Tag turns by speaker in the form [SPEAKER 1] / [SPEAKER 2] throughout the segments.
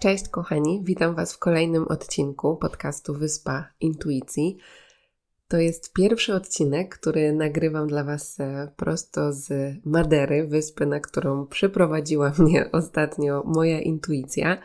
[SPEAKER 1] Cześć kochani, witam Was w kolejnym odcinku podcastu Wyspa Intuicji. To jest pierwszy odcinek, który nagrywam dla Was e, prosto z Madery, wyspy, na którą przyprowadziła mnie ostatnio moja intuicja.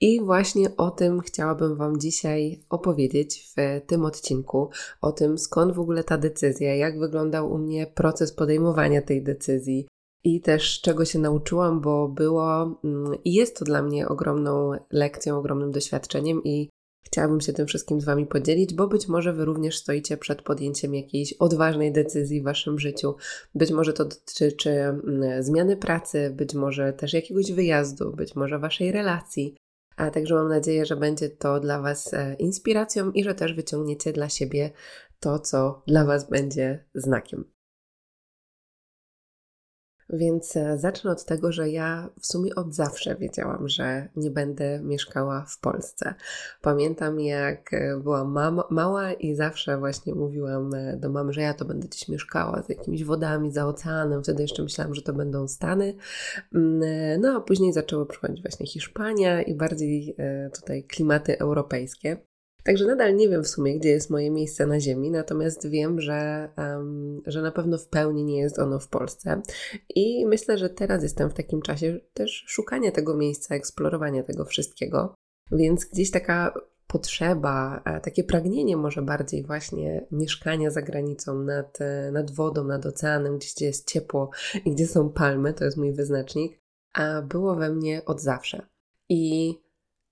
[SPEAKER 1] I właśnie o tym chciałabym Wam dzisiaj opowiedzieć w tym odcinku. O tym, skąd w ogóle ta decyzja, jak wyglądał u mnie proces podejmowania tej decyzji, i też czego się nauczyłam, bo było mm, i jest to dla mnie ogromną lekcją, ogromnym doświadczeniem i chciałabym się tym wszystkim z Wami podzielić, bo być może Wy również stoicie przed podjęciem jakiejś odważnej decyzji w Waszym życiu. Być może to dotyczy mm, zmiany pracy, być może też jakiegoś wyjazdu, być może Waszej relacji. A także mam nadzieję, że będzie to dla Was e, inspiracją i że też wyciągniecie dla siebie to, co dla Was będzie znakiem. Więc e, zacznę od tego, że ja w sumie od zawsze wiedziałam, że nie będę mieszkała w Polsce. Pamiętam, jak e, byłam mała i zawsze właśnie mówiłam e, do mamy, że ja to będę gdzieś mieszkała z jakimiś wodami, za oceanem. Wtedy jeszcze myślałam, że to będą Stany. Mm, no a później zaczęły przychodzić właśnie Hiszpania i bardziej tutaj klimaty europejskie. Także nadal nie wiem w sumie, gdzie jest moje miejsce na Ziemi, natomiast wiem, że, um, że na pewno w pełni nie jest ono w Polsce. I myślę, że teraz jestem w takim czasie też szukania tego miejsca, eksplorowania tego wszystkiego. Więc gdzieś taka potrzeba, takie pragnienie może bardziej właśnie mieszkania za granicą, nad, nad wodą, nad oceanem, gdzie jest ciepło i gdzie są palmy, to jest mój wyznacznik, a było we mnie od zawsze. I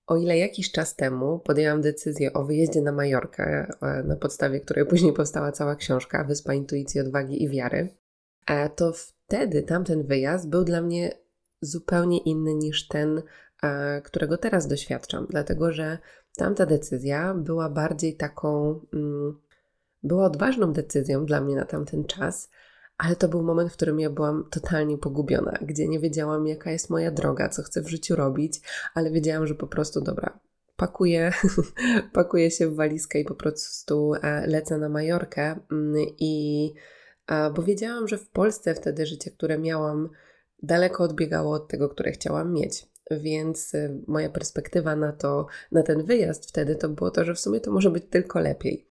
[SPEAKER 1] o ile jakiś czas temu podjęłam decyzję o wyjeździe na Majorkę, e, na podstawie której później powstała cała książka Wyspa Intuicji, Odwagi i Wiary, e, to wtedy tamten wyjazd był dla mnie zupełnie inny niż ten, e, którego teraz doświadczam, dlatego że tamta decyzja była bardziej taką, mm, była odważną decyzją dla mnie na tamten czas, ale to był moment, w którym ja byłam totalnie pogubiona, gdzie nie wiedziałam, jaka jest moja droga, co chcę w życiu robić, ale wiedziałam, że po prostu dobra, pakuję, pakuję się w walizkę i po prostu e, lecę na Majorkę. Mm, I bo wiedziałam, że w Polsce wtedy życie, które miałam, daleko odbiegało od tego, które chciałam mieć. Więc e, moja perspektywa na to, na ten wyjazd wtedy to było to, że w sumie to może być tylko lepiej.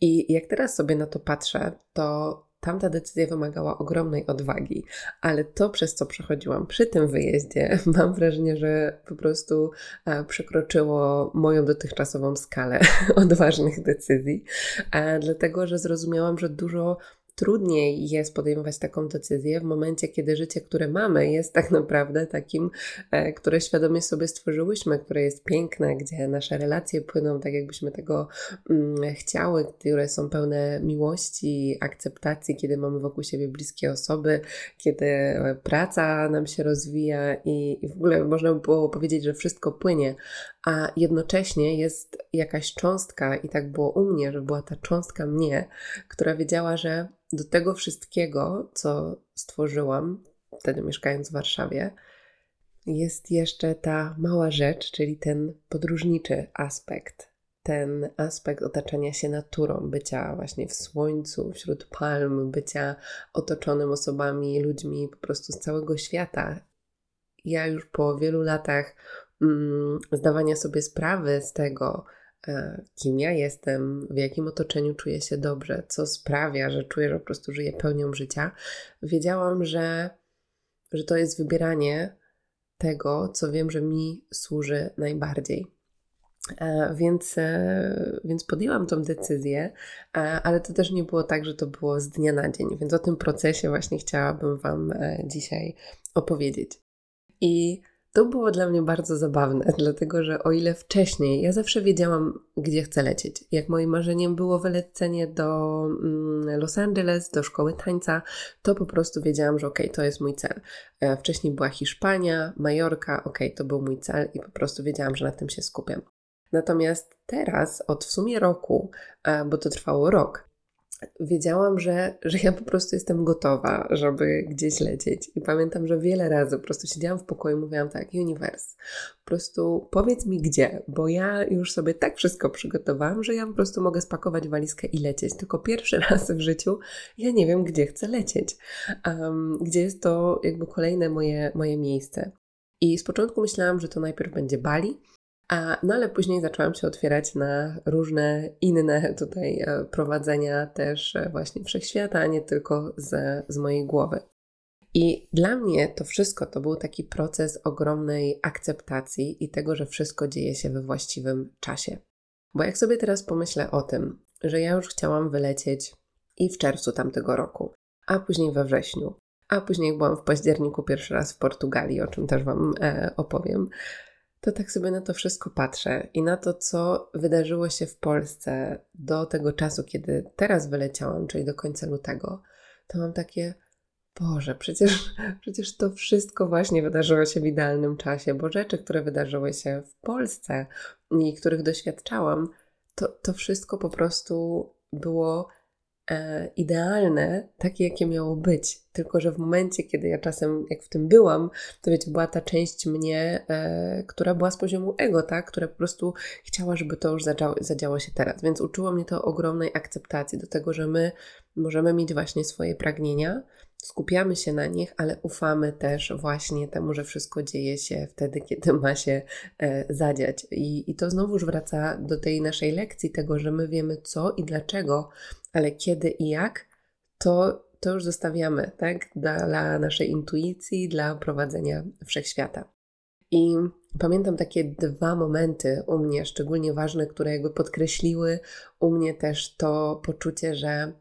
[SPEAKER 1] I jak teraz sobie na to patrzę, to Tamta decyzja wymagała ogromnej odwagi, ale to, przez co przechodziłam przy tym wyjeździe, mam wrażenie, że po prostu e, przekroczyło moją dotychczasową skalę odważnych decyzji, e, dlatego że zrozumiałam, że dużo trudniej jest podejmować taką decyzję w momencie, kiedy życie, które mamy, jest tak naprawdę takim, e, które świadomie sobie stworzyłyśmy, które jest piękne, gdzie nasze relacje płyną tak, jakbyśmy tego mm, chciały, które są pełne miłości, akceptacji, kiedy mamy wokół siebie bliskie osoby, kiedy e, praca nam się rozwija i, i w ogóle można by było powiedzieć, że wszystko płynie, a jednocześnie jest jakaś cząstka, i tak było u mnie, że była ta cząstka mnie, która wiedziała, że do tego wszystkiego, co stworzyłam, wtedy mieszkając w Warszawie, jest jeszcze ta mała rzecz, czyli ten podróżniczy aspekt, ten aspekt otaczania się naturą, bycia właśnie w słońcu, wśród palm, bycia otoczonym osobami, ludźmi po prostu z całego świata. Ja już po wielu latach mm, zdawania sobie sprawy z tego, kim ja jestem, w jakim otoczeniu czuję się dobrze, co sprawia, że czuję, że po prostu żyję pełnią życia, wiedziałam, że, że to jest wybieranie tego, co wiem, że mi służy najbardziej. E, więc, e, więc podjęłam tą decyzję, ale to też nie było tak, że to było z dnia na dzień, więc o tym procesie właśnie chciałabym Wam dzisiaj opowiedzieć. I to było dla mnie bardzo zabawne, dlatego że o ile wcześniej ja zawsze wiedziałam, gdzie chcę lecieć. Jak moim marzeniem było wylecenie do mm, Los Angeles, do szkoły tańca, to po prostu wiedziałam, że okej, okay, to jest mój cel. E, wcześniej była Hiszpania, Majorka, okej, okay, to był mój cel i po prostu wiedziałam, że na tym się skupiam. Natomiast teraz, od w sumie roku, e, bo to trwało rok, wiedziałam, że, że ja po prostu jestem gotowa, żeby gdzieś lecieć. I pamiętam, że wiele razy po prostu siedziałam w pokoju i mówiłam tak, uniwers, po prostu powiedz mi gdzie, bo ja już sobie tak wszystko przygotowałam, że ja po prostu mogę spakować walizkę i lecieć. Tylko pierwszy raz w życiu ja nie wiem, gdzie chcę lecieć. Um, gdzie jest to jakby kolejne moje, moje miejsce. I z początku myślałam, że to najpierw będzie Bali, no ale później zaczęłam się otwierać na różne inne tutaj e, prowadzenia też e, właśnie wszechświata, a nie tylko z, z mojej głowy. I dla mnie to wszystko to był taki proces ogromnej akceptacji i tego, że wszystko dzieje się we właściwym czasie. Bo jak sobie teraz pomyślę o tym, że ja już chciałam wylecieć i w czerwcu tamtego roku, a później we wrześniu, a później byłam w październiku pierwszy raz w Portugalii, o czym też Wam e, opowiem, to tak sobie na to wszystko patrzę i na to, co wydarzyło się w Polsce do tego czasu, kiedy teraz wyleciałam, czyli do końca lutego, to mam takie, Boże, przecież, przecież to wszystko właśnie wydarzyło się w idealnym czasie, bo rzeczy, które wydarzyły się w Polsce i których doświadczałam, to, to wszystko po prostu było idealne, takie jakie miało być. Tylko, że w momencie, kiedy ja czasem, jak w tym byłam, to wiecie, była ta część mnie, e, która była z poziomu ego, tak? Która po prostu chciała, żeby to już zadziało, zadziało się teraz. Więc uczyło mnie to ogromnej akceptacji do tego, że my możemy mieć właśnie swoje pragnienia, skupiamy się na nich, ale ufamy też właśnie temu, że wszystko dzieje się wtedy, kiedy ma się e, zadziać. I, I to znowuż wraca do tej naszej lekcji, tego, że my wiemy co i dlaczego, ale kiedy i jak, to, to już zostawiamy, tak? Dla naszej intuicji, dla prowadzenia wszechświata. I pamiętam takie dwa momenty u mnie, szczególnie ważne, które jakby podkreśliły u mnie też to poczucie, że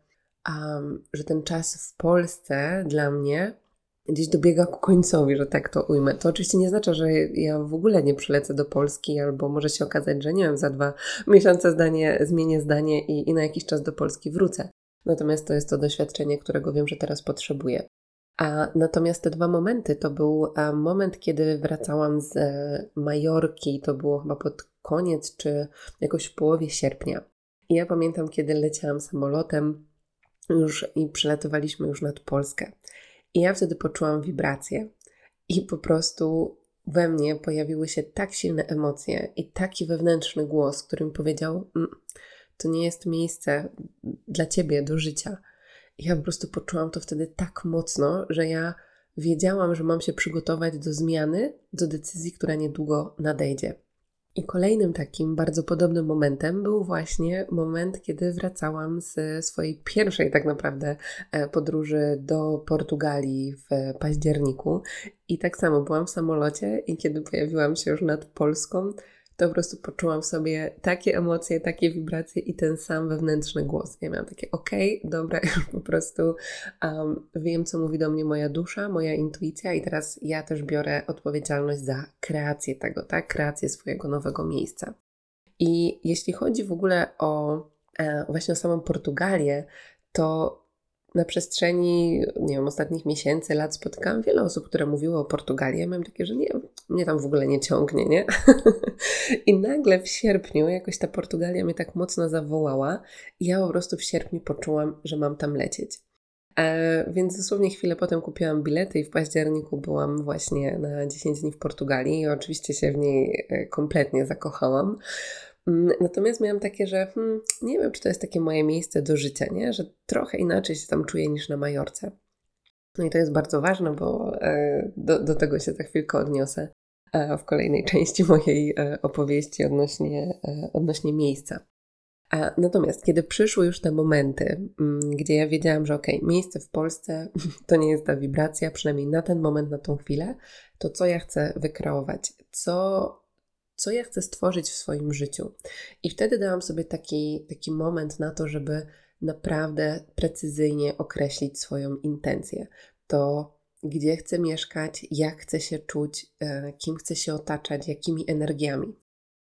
[SPEAKER 1] um, że ten czas w Polsce dla mnie gdzieś dobiega ku końcowi, że tak to ujmę. To oczywiście nie znaczy, że ja w ogóle nie przylecę do Polski, albo może się okazać, że nie wiem, za dwa miesiące zdanie, zmienię zdanie i, i na jakiś czas do Polski wrócę. Natomiast to jest to doświadczenie, którego wiem, że teraz potrzebuję. A natomiast te dwa momenty to był moment, kiedy wracałam z e, Majorki, to było chyba pod koniec czy jakoś w połowie sierpnia. I ja pamiętam, kiedy leciałam samolotem, już i przylatywaliśmy już nad Polskę. I ja wtedy poczułam wibrację i po prostu we mnie pojawiły się tak silne emocje i taki wewnętrzny głos, który mi powiedział: mm, To nie jest miejsce dla ciebie do życia. I ja po prostu poczułam to wtedy tak mocno, że ja wiedziałam, że mam się przygotować do zmiany, do decyzji, która niedługo nadejdzie. I kolejnym takim bardzo podobnym momentem był właśnie moment, kiedy wracałam z swojej pierwszej tak naprawdę e, podróży do Portugalii w październiku. I tak samo byłam w samolocie i kiedy pojawiłam się już nad Polską, to po prostu poczułam w sobie takie emocje, takie wibracje i ten sam wewnętrzny głos. Ja miałam takie, okej, okay, dobra, już po prostu um, wiem, co mówi do mnie moja dusza, moja intuicja i teraz ja też biorę odpowiedzialność za kreację tego, tak? Kreację swojego nowego miejsca. I jeśli chodzi w ogóle o e, właśnie o samą Portugalię, to na przestrzeni, nie wiem, ostatnich miesięcy, lat spotykałam wiele osób, które mówiły o Portugalii. Ja miałam takie, że nie, mnie tam w ogóle nie ciągnie, nie? I nagle w sierpniu jakoś ta Portugalia mnie tak mocno zawołała i ja po prostu w sierpniu poczułam, że mam tam lecieć. E, więc dosłownie chwilę potem kupiłam bilety i w październiku byłam właśnie na 10 dni w Portugalii i oczywiście się w niej e, kompletnie zakochałam. Mm, natomiast miałam takie, że hmm, nie wiem, czy to jest takie moje miejsce do życia, nie? że trochę inaczej się tam czuję niż na Majorce. No i to jest bardzo ważne, bo e, do, do tego się za chwilkę odniosę e, w kolejnej części mojej e, opowieści odnośnie, odnośnie miejsca. Natomiast kiedy przyszły już te momenty, mm, gdzie ja wiedziałam, że ok, miejsce w Polsce to nie jest ta wibracja, przynajmniej na ten moment, na tą chwilę, to co ja chcę wykreować, co co ja chcę stworzyć w swoim życiu. I wtedy dałam sobie taki, taki moment na to, żeby naprawdę precyzyjnie określić swoją intencję. To gdzie chcę mieszkać, jak chcę się czuć, e, kim chcę się otaczać, jakimi energiami.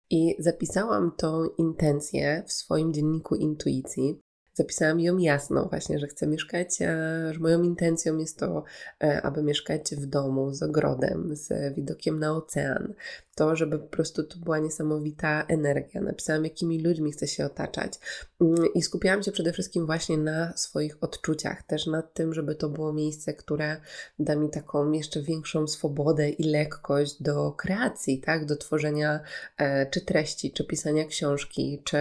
[SPEAKER 1] I zapisałam tą intencję w swoim dzienniku intuicji. Zapisałam ją jasno, właśnie, że chcę mieszkać, e, że moją intencją jest to, e, aby mieszkać w domu z ogrodem, z widokiem na ocean, to, żeby po prostu to była niesamowita energia. Napisałam, jakimi ludźmi chcę się otaczać. Mm, I skupiałam się przede wszystkim właśnie na swoich odczuciach, też nad tym, żeby to było miejsce, które da mi taką jeszcze większą swobodę i lekkość do kreacji, tak? Do tworzenia e, czy treści, czy pisania książki, czy,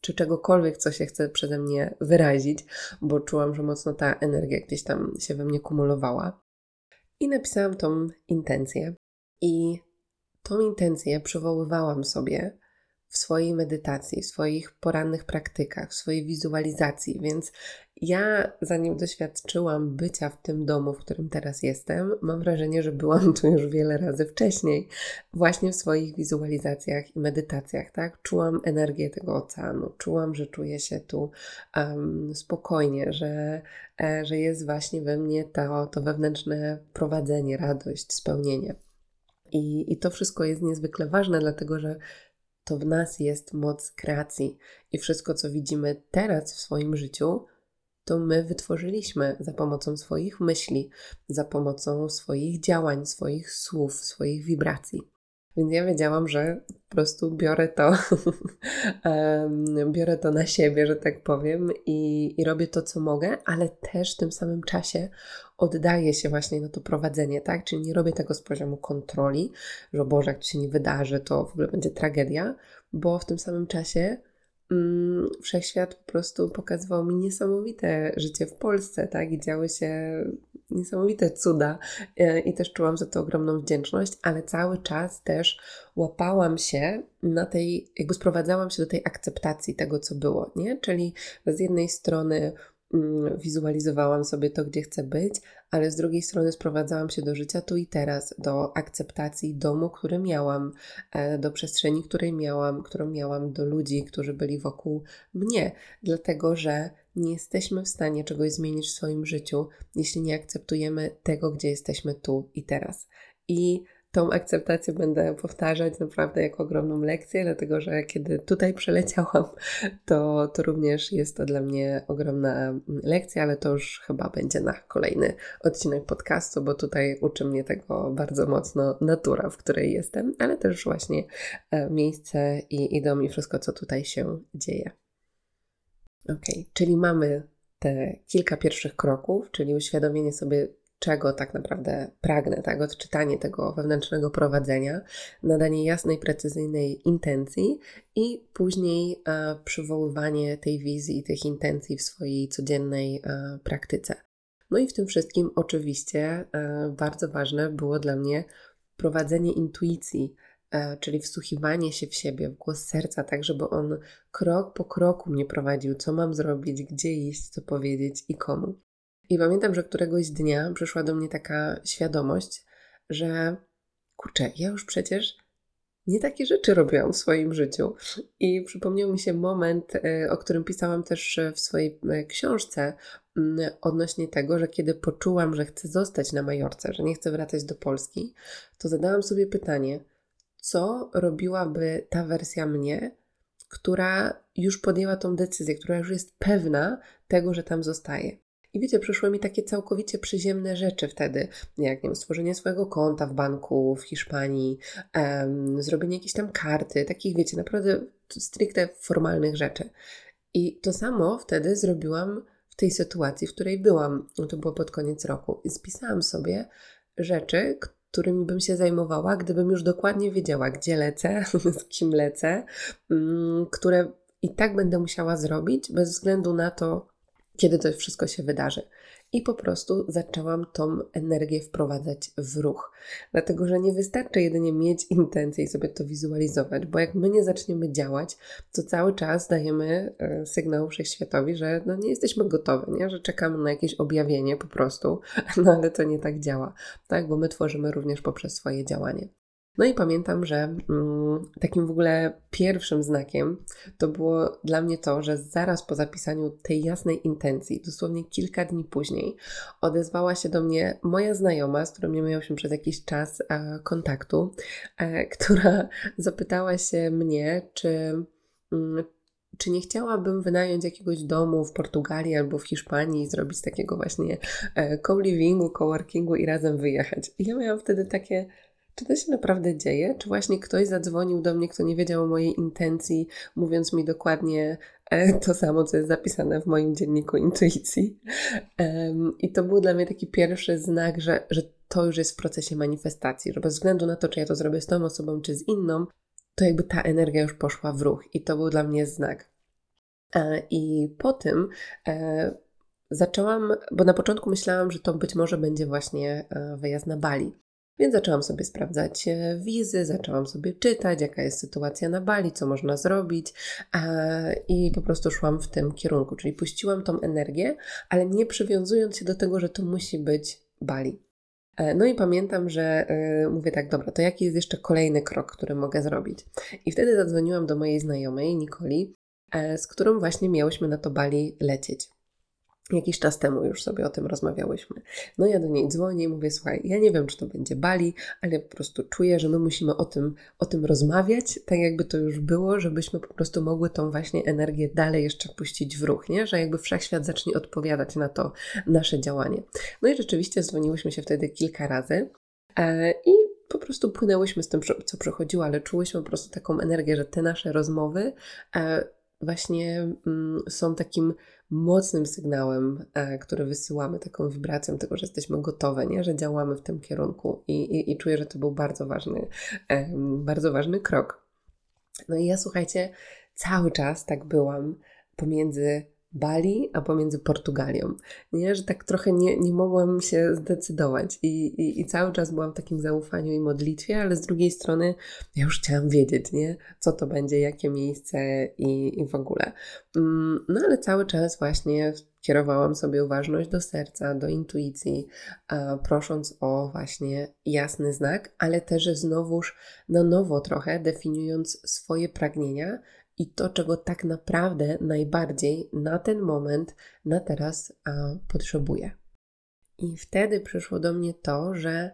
[SPEAKER 1] czy czegokolwiek, co się chce przeze mnie wyrazić, bo czułam, że mocno ta energia gdzieś tam się we mnie kumulowała. I napisałam tą intencję. I tą intencję przywoływałam sobie w swojej medytacji, w swoich porannych praktykach, w swojej wizualizacji, więc ja, zanim doświadczyłam bycia w tym domu, w którym teraz jestem, mam wrażenie, że byłam tu już wiele razy wcześniej, właśnie w swoich wizualizacjach i medytacjach, tak? Czułam energię tego oceanu, czułam, że czuję się tu um, spokojnie, że, e, że jest właśnie we mnie to, to wewnętrzne prowadzenie, radość, spełnienie. I, I to wszystko jest niezwykle ważne, dlatego że to w nas jest moc kreacji i wszystko, co widzimy teraz w swoim życiu, to my wytworzyliśmy za pomocą swoich myśli, za pomocą swoich działań, swoich słów, swoich wibracji. Więc ja wiedziałam, że po prostu biorę to, biorę to na siebie, że tak powiem, i, i robię to, co mogę, ale też w tym samym czasie oddaję się właśnie na to prowadzenie, tak? Czyli nie robię tego z poziomu kontroli, że Boże, jak to się nie wydarzy, to w ogóle będzie tragedia, bo w tym samym czasie mm, wszechświat po prostu pokazywał mi niesamowite życie w Polsce, tak? I działy się niesamowite cuda e, i też czułam za to ogromną wdzięczność, ale cały czas też łapałam się na tej, jakby sprowadzałam się do tej akceptacji tego, co było, nie? Czyli z jednej strony Mm, wizualizowałam sobie to, gdzie chcę być, ale z drugiej strony sprowadzałam się do życia tu i teraz, do akceptacji domu, który miałam, e, do przestrzeni, której miałam, którą miałam, do ludzi, którzy byli wokół mnie, dlatego że nie jesteśmy w stanie czegoś zmienić w swoim życiu, jeśli nie akceptujemy tego, gdzie jesteśmy tu i teraz. I tą akceptację będę powtarzać naprawdę jako ogromną lekcję, dlatego że kiedy tutaj przeleciałam, to, to również jest to dla mnie ogromna lekcja, ale to już chyba będzie na kolejny odcinek podcastu, bo tutaj uczy mnie tego bardzo mocno natura, w której jestem, ale też właśnie e, miejsce i, i dom i wszystko, co tutaj się dzieje. Ok, czyli mamy te kilka pierwszych kroków, czyli uświadomienie sobie czego tak naprawdę pragnę, tak, odczytanie tego wewnętrznego prowadzenia, nadanie jasnej, precyzyjnej intencji i później e, przywoływanie tej wizji tych intencji w swojej codziennej e, praktyce. No i w tym wszystkim oczywiście e, bardzo ważne było dla mnie prowadzenie intuicji, czyli wsłuchiwanie się w siebie, w głos serca, tak żeby on krok po kroku mnie prowadził, co mam zrobić, gdzie iść, co powiedzieć i komu. I pamiętam, że któregoś dnia przyszła do mnie taka świadomość, że kurczę, ja już przecież nie takie rzeczy robiłam w swoim życiu. I przypomniał mi się moment, e, o którym pisałam też w swojej e, książce, odnośnie tego, że kiedy poczułam, że chcę zostać na Majorce, że nie chcę wracać do Polski, to zadałam sobie pytanie, co robiłaby ta wersja mnie, która już podjęła tą decyzję, która już jest pewna tego, że tam zostaje. I wiecie, przyszły mi takie całkowicie przyziemne rzeczy wtedy, jak nie wiem, stworzenie swojego konta w banku w Hiszpanii, um, zrobienie jakiejś tam karty, takich wiecie, naprawdę stricte formalnych rzeczy. I to samo wtedy zrobiłam w tej sytuacji, w której byłam. No to było pod koniec roku. I spisałam sobie rzeczy, którymi bym się zajmowała, gdybym już dokładnie wiedziała, gdzie lecę, z kim lecę, um, które i tak będę musiała zrobić, bez względu na to, kiedy to wszystko się wydarzy. I po prostu zaczęłam tą energię wprowadzać w ruch. Dlatego, że nie wystarczy jedynie mieć intencję i sobie to wizualizować, bo jak my nie zaczniemy działać, to cały czas dajemy e, sygnał wszechświatowi, że no nie jesteśmy gotowi, nie? że czekamy na jakieś objawienie po prostu, no ale to nie tak działa, tak? bo my tworzymy również poprzez swoje działanie. No i pamiętam, że mm, takim w ogóle pierwszym znakiem to było dla mnie to, że zaraz po zapisaniu tej jasnej intencji, dosłownie kilka dni później, odezwała się do mnie moja znajoma, z którą nie miałyśmy przez jakiś czas e, kontaktu, e, która zapytała się mnie, czy. Mm, czy nie chciałabym wynająć jakiegoś domu w Portugalii albo w Hiszpanii zrobić takiego właśnie e, co-livingu, co-workingu i razem wyjechać? I ja miałam wtedy takie, czy to się naprawdę dzieje? Czy właśnie ktoś zadzwonił do mnie, kto nie wiedział o mojej intencji, mówiąc mi dokładnie e, to samo, co jest zapisane w moim dzienniku intuicji? I to był dla mnie taki pierwszy znak, że, że to już jest w procesie manifestacji, że bez względu na to, czy ja to zrobię z tą osobą, czy z inną, to jakby ta energia już poszła w ruch i to był dla mnie znak. E, I po tym e, zaczęłam, bo na początku myślałam, że to być może będzie właśnie wyjazd na Bali. Więc zaczęłam sobie sprawdzać e, wizy, zaczęłam sobie czytać, jaka jest sytuacja na Bali, co można zrobić i po prostu szłam w tym kierunku, czyli puściłam tą energię, ale nie przywiązując się do tego, że to musi być Bali. E, no i pamiętam, że yy, mówię tak, dobra, to jaki jest jeszcze kolejny krok, który mogę zrobić? I wtedy zadzwoniłam do mojej znajomej, Nikoli, z którą właśnie miałyśmy na to Bali lecieć. Jakiś czas temu już sobie o tym rozmawiałyśmy. No ja do niej dzwonię i mówię, słuchaj, ja nie wiem, czy to będzie Bali, ale po prostu czuję, że my musimy o tym, o tym rozmawiać, tak jakby to już było, żebyśmy po prostu mogły tą właśnie energię dalej jeszcze puścić w ruch, nie? Że jakby wszechświat zacznie odpowiadać na to nasze działanie. No i rzeczywiście dzwoniłyśmy się wtedy kilka razy e, i po prostu płynęłyśmy z tym, co przechodziło, ale czułyśmy po prostu taką energię, że te nasze rozmowy e, właśnie mm, są takim mocnym sygnałem, e, który wysyłamy, taką wibracją tego, że jesteśmy gotowe, nie? że działamy w tym kierunku i, i, i czuję, że to był bardzo ważny, e, bardzo ważny krok. No i ja słuchajcie, cały czas tak byłam pomiędzy Bali, a pomiędzy Portugalią. Nie, że tak trochę nie, nie mogłam się zdecydować I, i, i cały czas byłam w takim zaufaniu i modlitwie, ale z drugiej strony ja już chciałam wiedzieć, nie, co to będzie, jakie miejsce i, i w ogóle. Mm, no ale cały czas właśnie kierowałam sobie uważność do serca, do intuicji, prosząc o właśnie jasny znak, ale też znowuż na nowo trochę definiując swoje pragnienia i to, czego tak naprawdę najbardziej na ten moment, na teraz a, potrzebuję. I wtedy przyszło do mnie to, że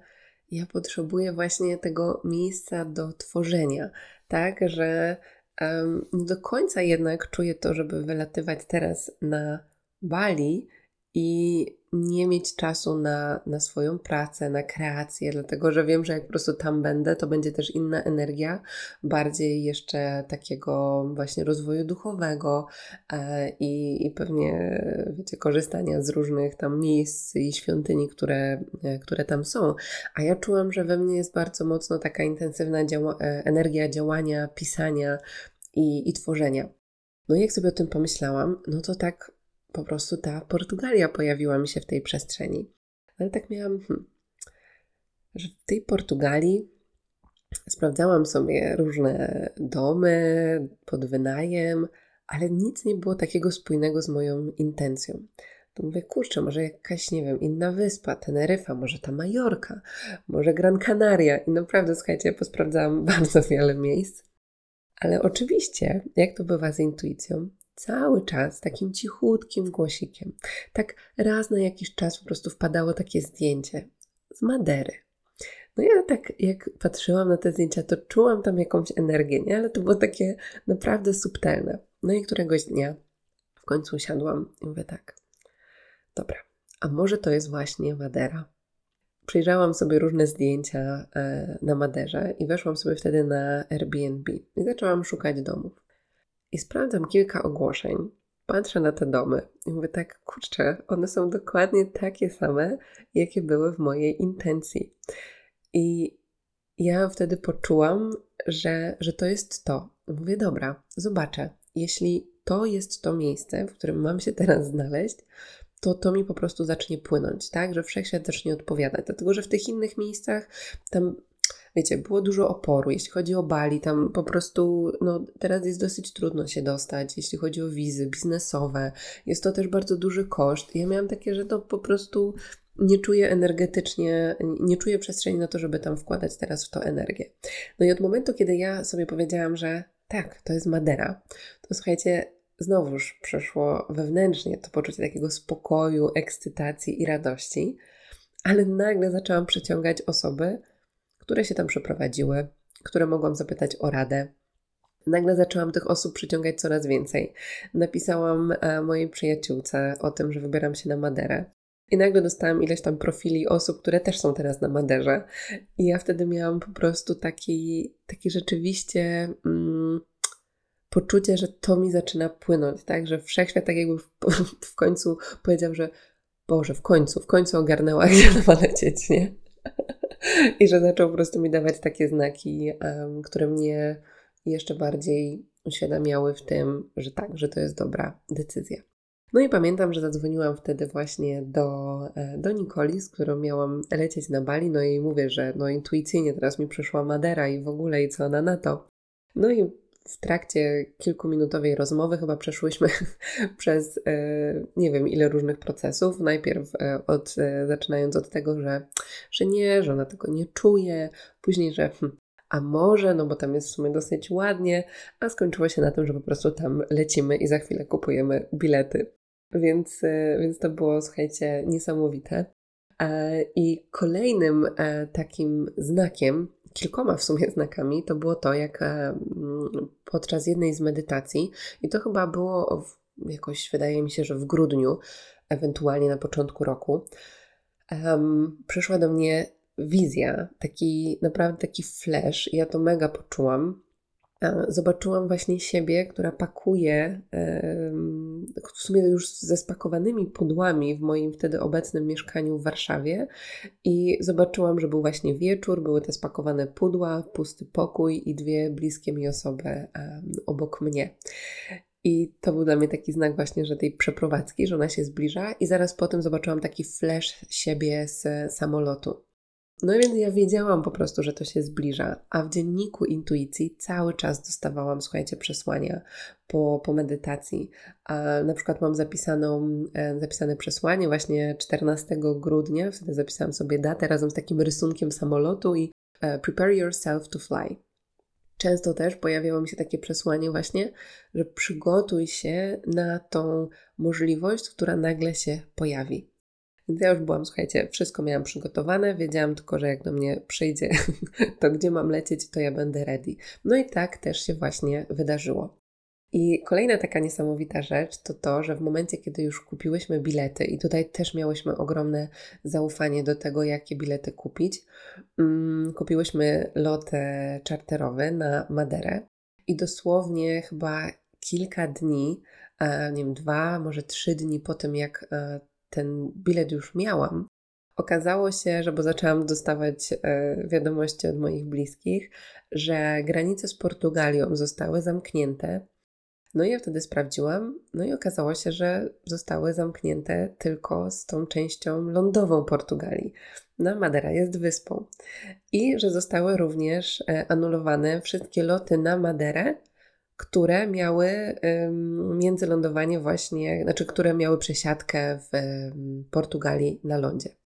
[SPEAKER 1] ja potrzebuję właśnie tego miejsca do tworzenia, tak, że um, nie do końca jednak czuję to, żeby wylatywać teraz na Bali i nie mieć czasu na, na swoją pracę, na kreację, dlatego że wiem, że jak po prostu tam będę, to będzie też inna energia, bardziej jeszcze takiego właśnie rozwoju duchowego e, i, i pewnie, wiecie, korzystania z różnych tam miejsc i świątyni, które, e, które tam są. A ja czułam, że we mnie jest bardzo mocno taka intensywna działa e, energia działania, pisania i, i tworzenia. No i jak sobie o tym pomyślałam, no to tak po prostu ta Portugalia pojawiła mi się w tej przestrzeni. Ale tak miałam, hmm, że w tej Portugalii sprawdzałam sobie różne domy pod wynajem, ale nic nie było takiego spójnego z moją intencją. To mówię, kurczę, może jakaś, nie wiem, inna wyspa, Teneryfa, może ta Majorka, może Gran Canaria. I naprawdę, słuchajcie, posprawdzałam bardzo wiele miejsc. Ale oczywiście, jak to bywa z intuicją, cały czas takim cichutkim głosikiem. Tak raz na jakiś czas po prostu wpadało takie zdjęcie z Madery. No ja tak jak patrzyłam na te zdjęcia, to czułam tam jakąś energię, nie? Ale to było takie naprawdę subtelne. No i któregoś dnia w końcu usiadłam i mówię tak, dobra, a może to jest właśnie Madera? Przyjrzałam sobie różne zdjęcia e, na Maderze i weszłam sobie wtedy na Airbnb i zaczęłam szukać domów. I sprawdzam kilka ogłoszeń, patrzę na te domy i mówię tak, kurczę, one są dokładnie takie same, jakie były w mojej intencji. I ja wtedy poczułam, że, że to jest to. Mówię, dobra, zobaczę. Jeśli to jest to miejsce, w którym mam się teraz znaleźć, to to mi po prostu zacznie płynąć, tak? Że wszechświat zacznie odpowiadać. Dlatego, że w tych innych miejscach tam wiecie, było dużo oporu. Jeśli chodzi o Bali, tam po prostu, no teraz jest dosyć trudno się dostać, jeśli chodzi o wizy biznesowe. Jest to też bardzo duży koszt. Ja miałam takie, że to po prostu nie czuję energetycznie, nie czuję przestrzeni na to, żeby tam wkładać teraz w to energię. No i od momentu, kiedy ja sobie powiedziałam, że tak, to jest Madera, to słuchajcie, znowuż przeszło wewnętrznie to poczucie takiego spokoju, ekscytacji i radości, ale nagle zaczęłam przyciągać osoby, które się tam przeprowadziły, które mogłam zapytać o radę. Nagle zaczęłam tych osób przyciągać coraz więcej. Napisałam e, mojej przyjaciółce o tym, że wybieram się na Maderę. I nagle dostałam ileś tam profili osób, które też są teraz na Maderze. I ja wtedy miałam po prostu taki, taki rzeczywiście mm, poczucie, że to mi zaczyna płynąć, tak? Że wszechświat tak jakby w, w końcu powiedział, że Boże, w końcu, w końcu ogarnęła, gdzie ma lecieć, nie? I że zaczął po prostu mi dawać takie znaki, um, które mnie jeszcze bardziej uświadamiały w tym, że tak, że to jest dobra decyzja. No i pamiętam, że zadzwoniłam wtedy właśnie do, e, do Nikoli, z którą miałam lecieć na Bali, no i mówię, że no intuicyjnie teraz mi przyszła Madera i w ogóle i co ona na to. No i w trakcie kilkuminutowej rozmowy chyba przeszłyśmy przez e, nie wiem ile różnych procesów. Najpierw e, od, zaczynając od tego, że, że nie, że ona tego nie czuje, później, że hm, a może, no bo tam jest w sumie dosyć ładnie, a skończyło się na tym, że po prostu tam lecimy i za chwilę kupujemy bilety. Więc, e, więc to było, słuchajcie, niesamowite. E, I kolejnym e, takim znakiem, kilkoma w sumie znakami, to było to, jak podczas jednej z medytacji, i to chyba było w, jakoś, wydaje mi się, że w grudniu, ewentualnie na początku roku, um, przyszła do mnie wizja, taki naprawdę taki flash, ja to mega poczułam. Zobaczyłam właśnie siebie, która pakuje w sumie już ze spakowanymi pudłami w moim wtedy obecnym mieszkaniu w Warszawie i zobaczyłam, że był właśnie wieczór, były te spakowane pudła, pusty pokój i dwie bliskie mi osoby obok mnie. I to był dla mnie taki znak właśnie, że tej przeprowadzki, że ona się zbliża i zaraz potem zobaczyłam taki flash siebie z samolotu. No więc ja wiedziałam po prostu, że to się zbliża, a w dzienniku intuicji cały czas dostawałam, słuchajcie, przesłania po, po medytacji. A na przykład mam zapisaną, e, zapisane przesłanie właśnie 14 grudnia, wtedy zapisałam sobie datę razem z takim rysunkiem samolotu i e, prepare yourself to fly. Często też pojawiało mi się takie przesłanie właśnie, że przygotuj się na tą możliwość, która nagle się pojawi. Więc ja już byłam, słuchajcie, wszystko miałam przygotowane, wiedziałam tylko, że jak do mnie przyjdzie, to gdzie mam lecieć, to ja będę ready. No i tak też się właśnie wydarzyło. I kolejna taka niesamowita rzecz to to, że w momencie, kiedy już kupiłyśmy bilety, i tutaj też miałyśmy ogromne zaufanie do tego, jakie bilety kupić, um, kupiłyśmy lot czarterowy na Maderę i dosłownie chyba kilka dni, nie wiem, dwa, może trzy dni po tym, jak e, ten bilet już miałam, okazało się, że bo zaczęłam dostawać e, wiadomości od moich bliskich, że granice z Portugalią zostały zamknięte. No i ja wtedy sprawdziłam, no i okazało się, że zostały zamknięte tylko z tą częścią lądową Portugalii. No, Madera jest wyspą. I że zostały również e, anulowane wszystkie loty na Maderę które miały międzylądowanie właśnie, znaczy które miały przesiadkę w Portugalii na lądzie.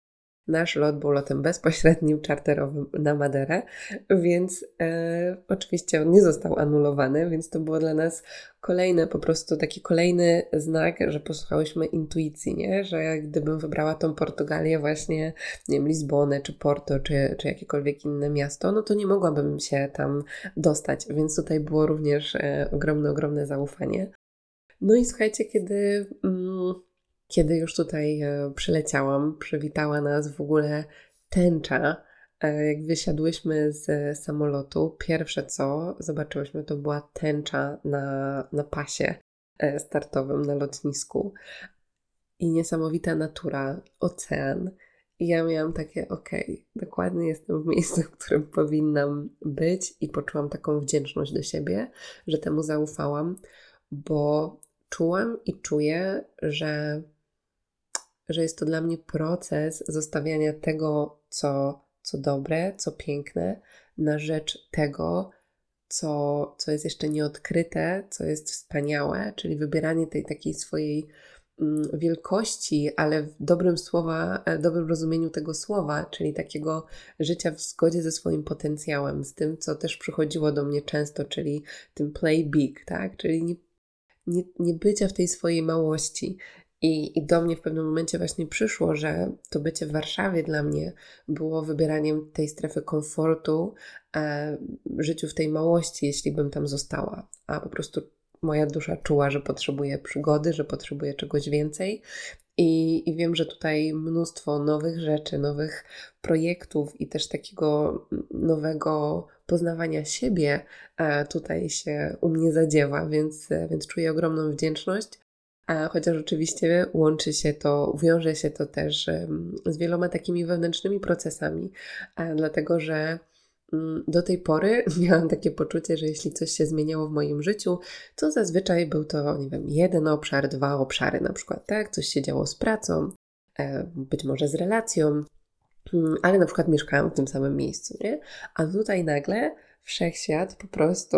[SPEAKER 1] Nasz lot był lotem bezpośrednim, czarterowym na Maderę, więc e, oczywiście on nie został anulowany, więc to było dla nas kolejny, po prostu taki kolejny znak, że posłuchałyśmy intuicji, nie? że gdybym wybrała tą Portugalię właśnie, nie wiem, Lizbonę, czy Porto, czy, czy jakiekolwiek inne miasto, no to nie mogłabym się tam dostać, więc tutaj było również e, ogromne, ogromne zaufanie. No i słuchajcie, kiedy... Kiedy już tutaj e, przyleciałam, przywitała nas w ogóle tęcza. E, jak wysiadłyśmy z samolotu, pierwsze co zobaczyłyśmy to była tęcza na, na pasie e, startowym na lotnisku i niesamowita natura, ocean. I ja miałam takie, okej, okay, dokładnie jestem w miejscu, w którym powinnam być, i poczułam taką wdzięczność do siebie, że temu zaufałam, bo czułam i czuję, że że jest to dla mnie proces zostawiania tego, co, co dobre, co piękne, na rzecz tego, co, co jest jeszcze nieodkryte, co jest wspaniałe, czyli wybieranie tej takiej swojej mm, wielkości, ale w dobrym słowa, e, dobrym rozumieniu tego słowa, czyli takiego życia w zgodzie ze swoim potencjałem, z tym, co też przychodziło do mnie często, czyli tym play big, tak? Czyli nie, nie, nie bycia w tej swojej małości. I, I do mnie w pewnym momencie właśnie przyszło, że to bycie w Warszawie dla mnie było wybieraniem tej strefy komfortu, e, życiu w tej małości, jeśli bym tam została. A po prostu moja dusza czuła, że potrzebuje przygody, że potrzebuje czegoś więcej. I, I, wiem, że tutaj mnóstwo nowych rzeczy, nowych projektów i też takiego nowego poznawania siebie e, tutaj się u mnie zadziewa, więc, więc czuję ogromną wdzięczność. Chociaż oczywiście łączy się to, wiąże się to też z wieloma takimi wewnętrznymi procesami, dlatego że Mm, do tej pory miałam takie poczucie, że jeśli coś się zmieniało w moim życiu, to zazwyczaj był to, nie wiem, jeden obszar, dwa obszary na przykład, tak? Coś się działo z pracą, e, być może z relacją, mm, ale na przykład mieszkałam w tym samym miejscu, nie? A tutaj nagle wszechświat po prostu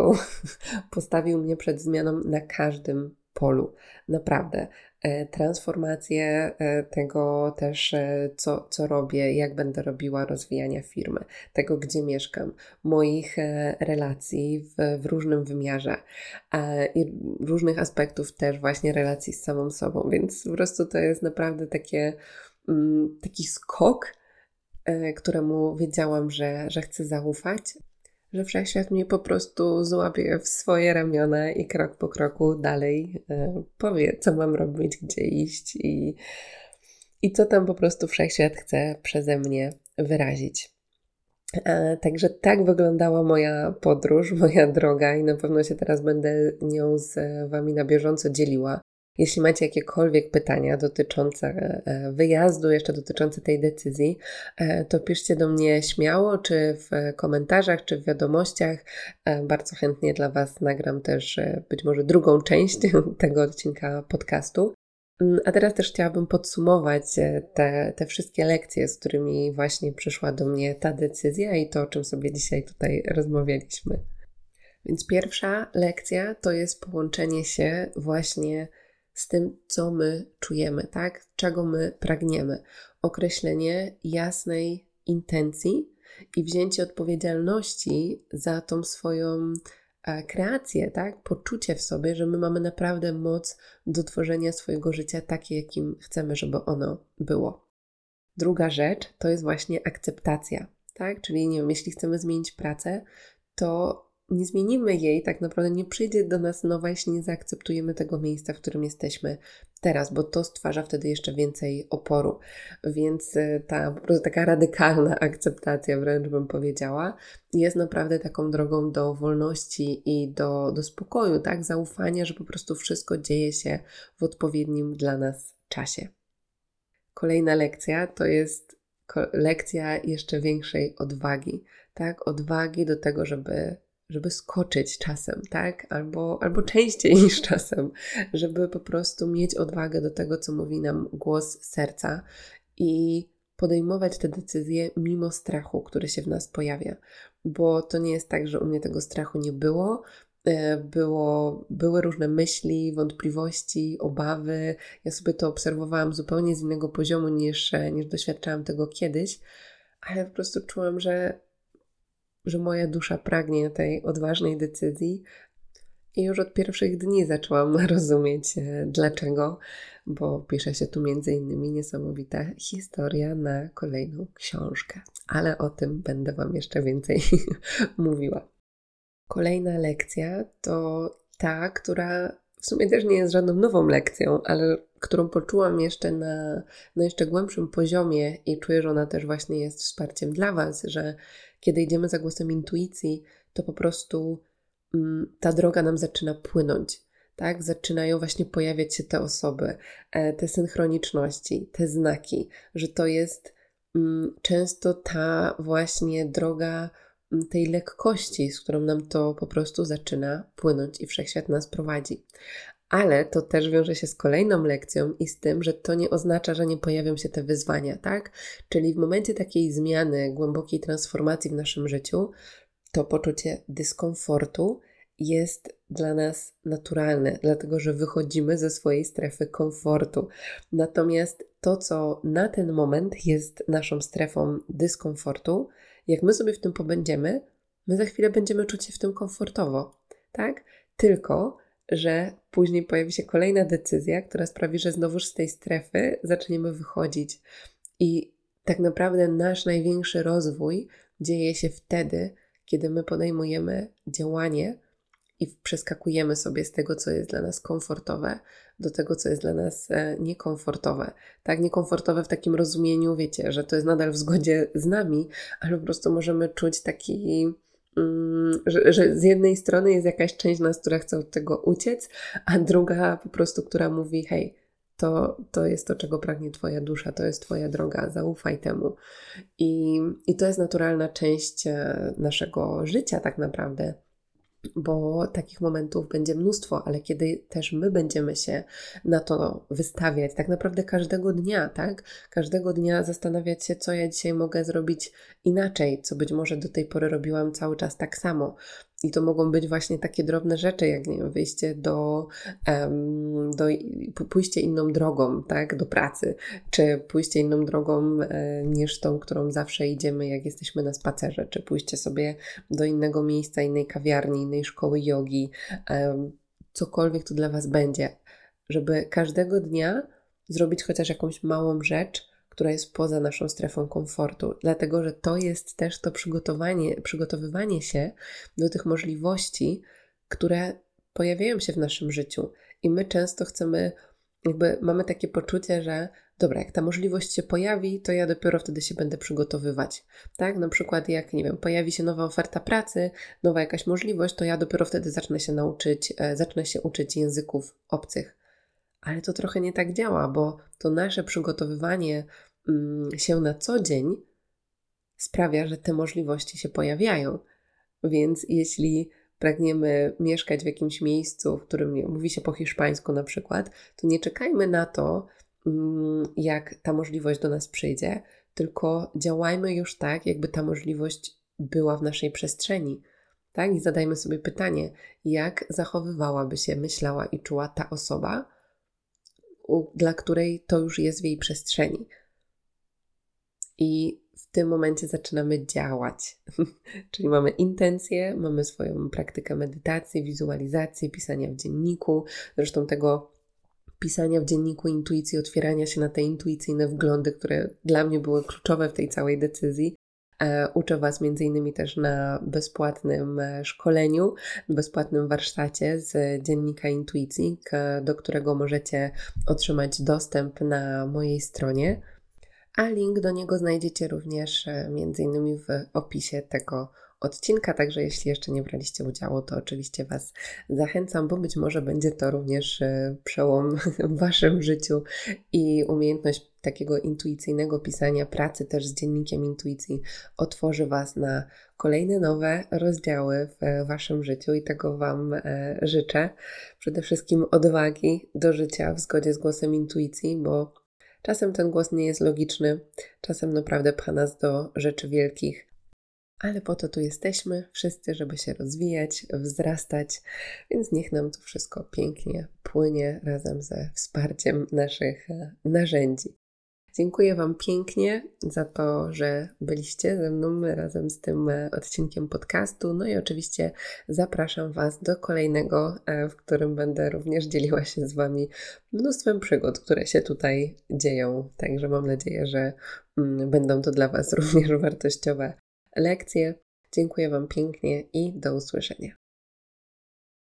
[SPEAKER 1] postawił mnie przed zmianą na każdym polu. Naprawdę. E, transformację e, tego też, e, co, co robię, jak będę robiła rozwijania firmy, tego, gdzie mieszkam, moich relacji w, w różnym wymiarze i różnych aspektów też właśnie relacji z samą sobą, więc po prostu to jest naprawdę takie, mm, taki skok, któremu wiedziałam, że, że chcę zaufać, że wszechświat mnie po prostu złapie w swoje ramiona i krok po kroku dalej e, powie, co mam robić, gdzie iść i, i co tam po prostu wszechświat chce przeze mnie wyrazić. E, także tak wyglądała moja podróż, moja droga, i na pewno się teraz będę nią z Wami na bieżąco dzieliła. Jeśli macie jakiekolwiek pytania dotyczące e, wyjazdu, jeszcze dotyczące tej decyzji, e, to piszcie do mnie śmiało, czy w komentarzach, czy w wiadomościach. E, bardzo chętnie dla Was nagram też być może drugą część tego odcinka podcastu. Mm, a teraz też chciałabym podsumować te, te wszystkie lekcje, z którymi właśnie przyszła do mnie ta decyzja i to, o czym sobie dzisiaj tutaj rozmawialiśmy. Więc pierwsza lekcja to jest połączenie się właśnie z tym, co my czujemy, tak? Czego my pragniemy. Określenie jasnej intencji i wzięcie odpowiedzialności za tą swoją e, kreację, tak? Poczucie w sobie, że my mamy naprawdę moc do tworzenia swojego życia takie, jakim chcemy, żeby ono było. Druga rzecz to jest właśnie akceptacja, tak? Czyli nie wiem, jeśli chcemy zmienić pracę, to nie zmienimy jej, tak naprawdę nie przyjdzie do nas nowa, jeśli nie zaakceptujemy tego miejsca, w którym jesteśmy teraz, bo to stwarza wtedy jeszcze więcej oporu. Więc e, ta po prostu taka radykalna akceptacja, wręcz bym powiedziała, jest naprawdę taką drogą do wolności i do, do spokoju, tak? Zaufania, że po prostu wszystko dzieje się w odpowiednim dla nas czasie. Kolejna lekcja to jest lekcja jeszcze większej odwagi, tak? Odwagi do tego, żeby żeby skoczyć czasem, tak? Albo, albo częściej niż czasem, żeby po prostu mieć odwagę do tego, co mówi nam głos serca i podejmować te decyzje mimo strachu, który się w nas pojawia. Bo to nie jest tak, że u mnie tego strachu nie było. E, było, były różne myśli, wątpliwości, obawy. Ja sobie to obserwowałam zupełnie z innego poziomu niż, niż doświadczałam tego kiedyś, ale po prostu czułam, że że moja dusza pragnie tej odważnej decyzji. I już od pierwszych dni zaczęłam rozumieć e, dlaczego, bo pisze się tu między innymi niesamowita historia na kolejną książkę, ale o tym będę Wam jeszcze więcej mówiła. Kolejna lekcja to ta, która w sumie też nie jest żadną nową lekcją, ale którą poczułam jeszcze na, na jeszcze głębszym poziomie i czuję, że ona też właśnie jest wsparciem dla Was, że kiedy idziemy za głosem intuicji, to po prostu mm, ta droga nam zaczyna płynąć. Tak, zaczynają właśnie pojawiać się te osoby, e, te synchroniczności, te znaki, że to jest mm, często ta właśnie droga mm, tej lekkości, z którą nam to po prostu zaczyna płynąć i wszechświat nas prowadzi. Ale to też wiąże się z kolejną lekcją i z tym, że to nie oznacza, że nie pojawią się te wyzwania, tak? Czyli w momencie takiej zmiany, głębokiej transformacji w naszym życiu, to poczucie dyskomfortu jest dla nas naturalne, dlatego że wychodzimy ze swojej strefy komfortu. Natomiast to, co na ten moment jest naszą strefą dyskomfortu, jak my sobie w tym pobędziemy, my za chwilę będziemy czuć się w tym komfortowo, tak? Tylko, że później pojawi się kolejna decyzja, która sprawi, że znowuż z tej strefy zaczniemy wychodzić. I tak naprawdę nasz największy rozwój dzieje się wtedy, kiedy my podejmujemy działanie i przeskakujemy sobie z tego, co jest dla nas komfortowe, do tego, co jest dla nas e, niekomfortowe. Tak, niekomfortowe w takim rozumieniu, wiecie, że to jest nadal w zgodzie z nami, ale po prostu możemy czuć taki. Mm, że, że, z jednej strony jest jakaś część nas, która chce od tego uciec, a druga po prostu, która mówi: hej, to, to jest to, czego pragnie Twoja dusza, to jest Twoja droga, zaufaj temu. I, I to jest naturalna część e, naszego życia, tak naprawdę bo takich momentów będzie mnóstwo, ale kiedy też my będziemy się na to wystawiać, tak naprawdę każdego dnia, tak? Każdego dnia zastanawiać się, co ja dzisiaj mogę zrobić inaczej, co być może do tej pory robiłam cały czas tak samo. I to mogą być właśnie takie drobne rzeczy, jak nie wiem, wyjście do, do pójście inną drogą, tak, do pracy, czy pójście inną drogą e, niż tą, którą zawsze idziemy, jak jesteśmy na spacerze, czy pójście sobie do innego miejsca, innej kawiarni, innej szkoły jogi, cokolwiek to dla Was będzie, żeby każdego dnia zrobić chociaż jakąś małą rzecz, która jest poza naszą strefą komfortu, dlatego że to jest też to przygotowanie, przygotowywanie się do tych możliwości, które pojawiają się w naszym życiu. I my często chcemy, jakby mamy takie poczucie, że dobra, jak ta możliwość się pojawi, to ja dopiero wtedy się będę przygotowywać. Tak? Na przykład, jak nie wiem, pojawi się nowa oferta pracy, nowa jakaś możliwość, to ja dopiero wtedy zacznę się nauczyć, e, zacznę się uczyć języków obcych. Ale to trochę nie tak działa, bo to nasze przygotowywanie się na co dzień sprawia, że te możliwości się pojawiają. Więc jeśli pragniemy mieszkać w jakimś miejscu, w którym mówi się po hiszpańsku na przykład, to nie czekajmy na to, mm, jak ta możliwość do nas przyjdzie, tylko działajmy już tak, jakby ta możliwość była w naszej przestrzeni. Tak? I zadajmy sobie pytanie, jak zachowywałaby się, myślała i czuła ta osoba, dla której to już jest w jej przestrzeni. I w tym momencie zaczynamy działać. Czyli mamy intencje, mamy swoją praktykę medytacji, wizualizacji, pisania w dzienniku. Zresztą tego pisania w dzienniku intuicji, otwierania się na te intuicyjne wglądy, które dla mnie były kluczowe w tej całej decyzji. E, uczę Was między innymi też na bezpłatnym e, szkoleniu, bezpłatnym warsztacie z dziennika intuicji, do którego możecie otrzymać dostęp na mojej stronie. A link do niego znajdziecie również e, między innymi w opisie tego odcinka, także jeśli jeszcze nie braliście udziału, to oczywiście Was zachęcam, bo być może będzie to również e, przełom w Waszym życiu i umiejętność takiego intuicyjnego pisania pracy też z dziennikiem intuicji otworzy Was na kolejne nowe rozdziały w Waszym życiu i tego Wam e, życzę. Przede wszystkim odwagi do życia w zgodzie z głosem intuicji, bo czasem ten głos nie jest logiczny, czasem naprawdę pcha nas do rzeczy wielkich, ale po to tu jesteśmy wszyscy, żeby się rozwijać, wzrastać, więc niech nam to wszystko pięknie płynie razem ze wsparciem naszych e, narzędzi. Dziękuję Wam pięknie za to, że byliście ze mną razem z tym e, odcinkiem podcastu. No i oczywiście zapraszam Was do kolejnego, e, w którym będę również dzieliła się z Wami mnóstwem przygód, które się tutaj dzieją. Także mam nadzieję, że mm, będą to dla Was również wartościowe lekcje. Dziękuję Wam pięknie i do usłyszenia.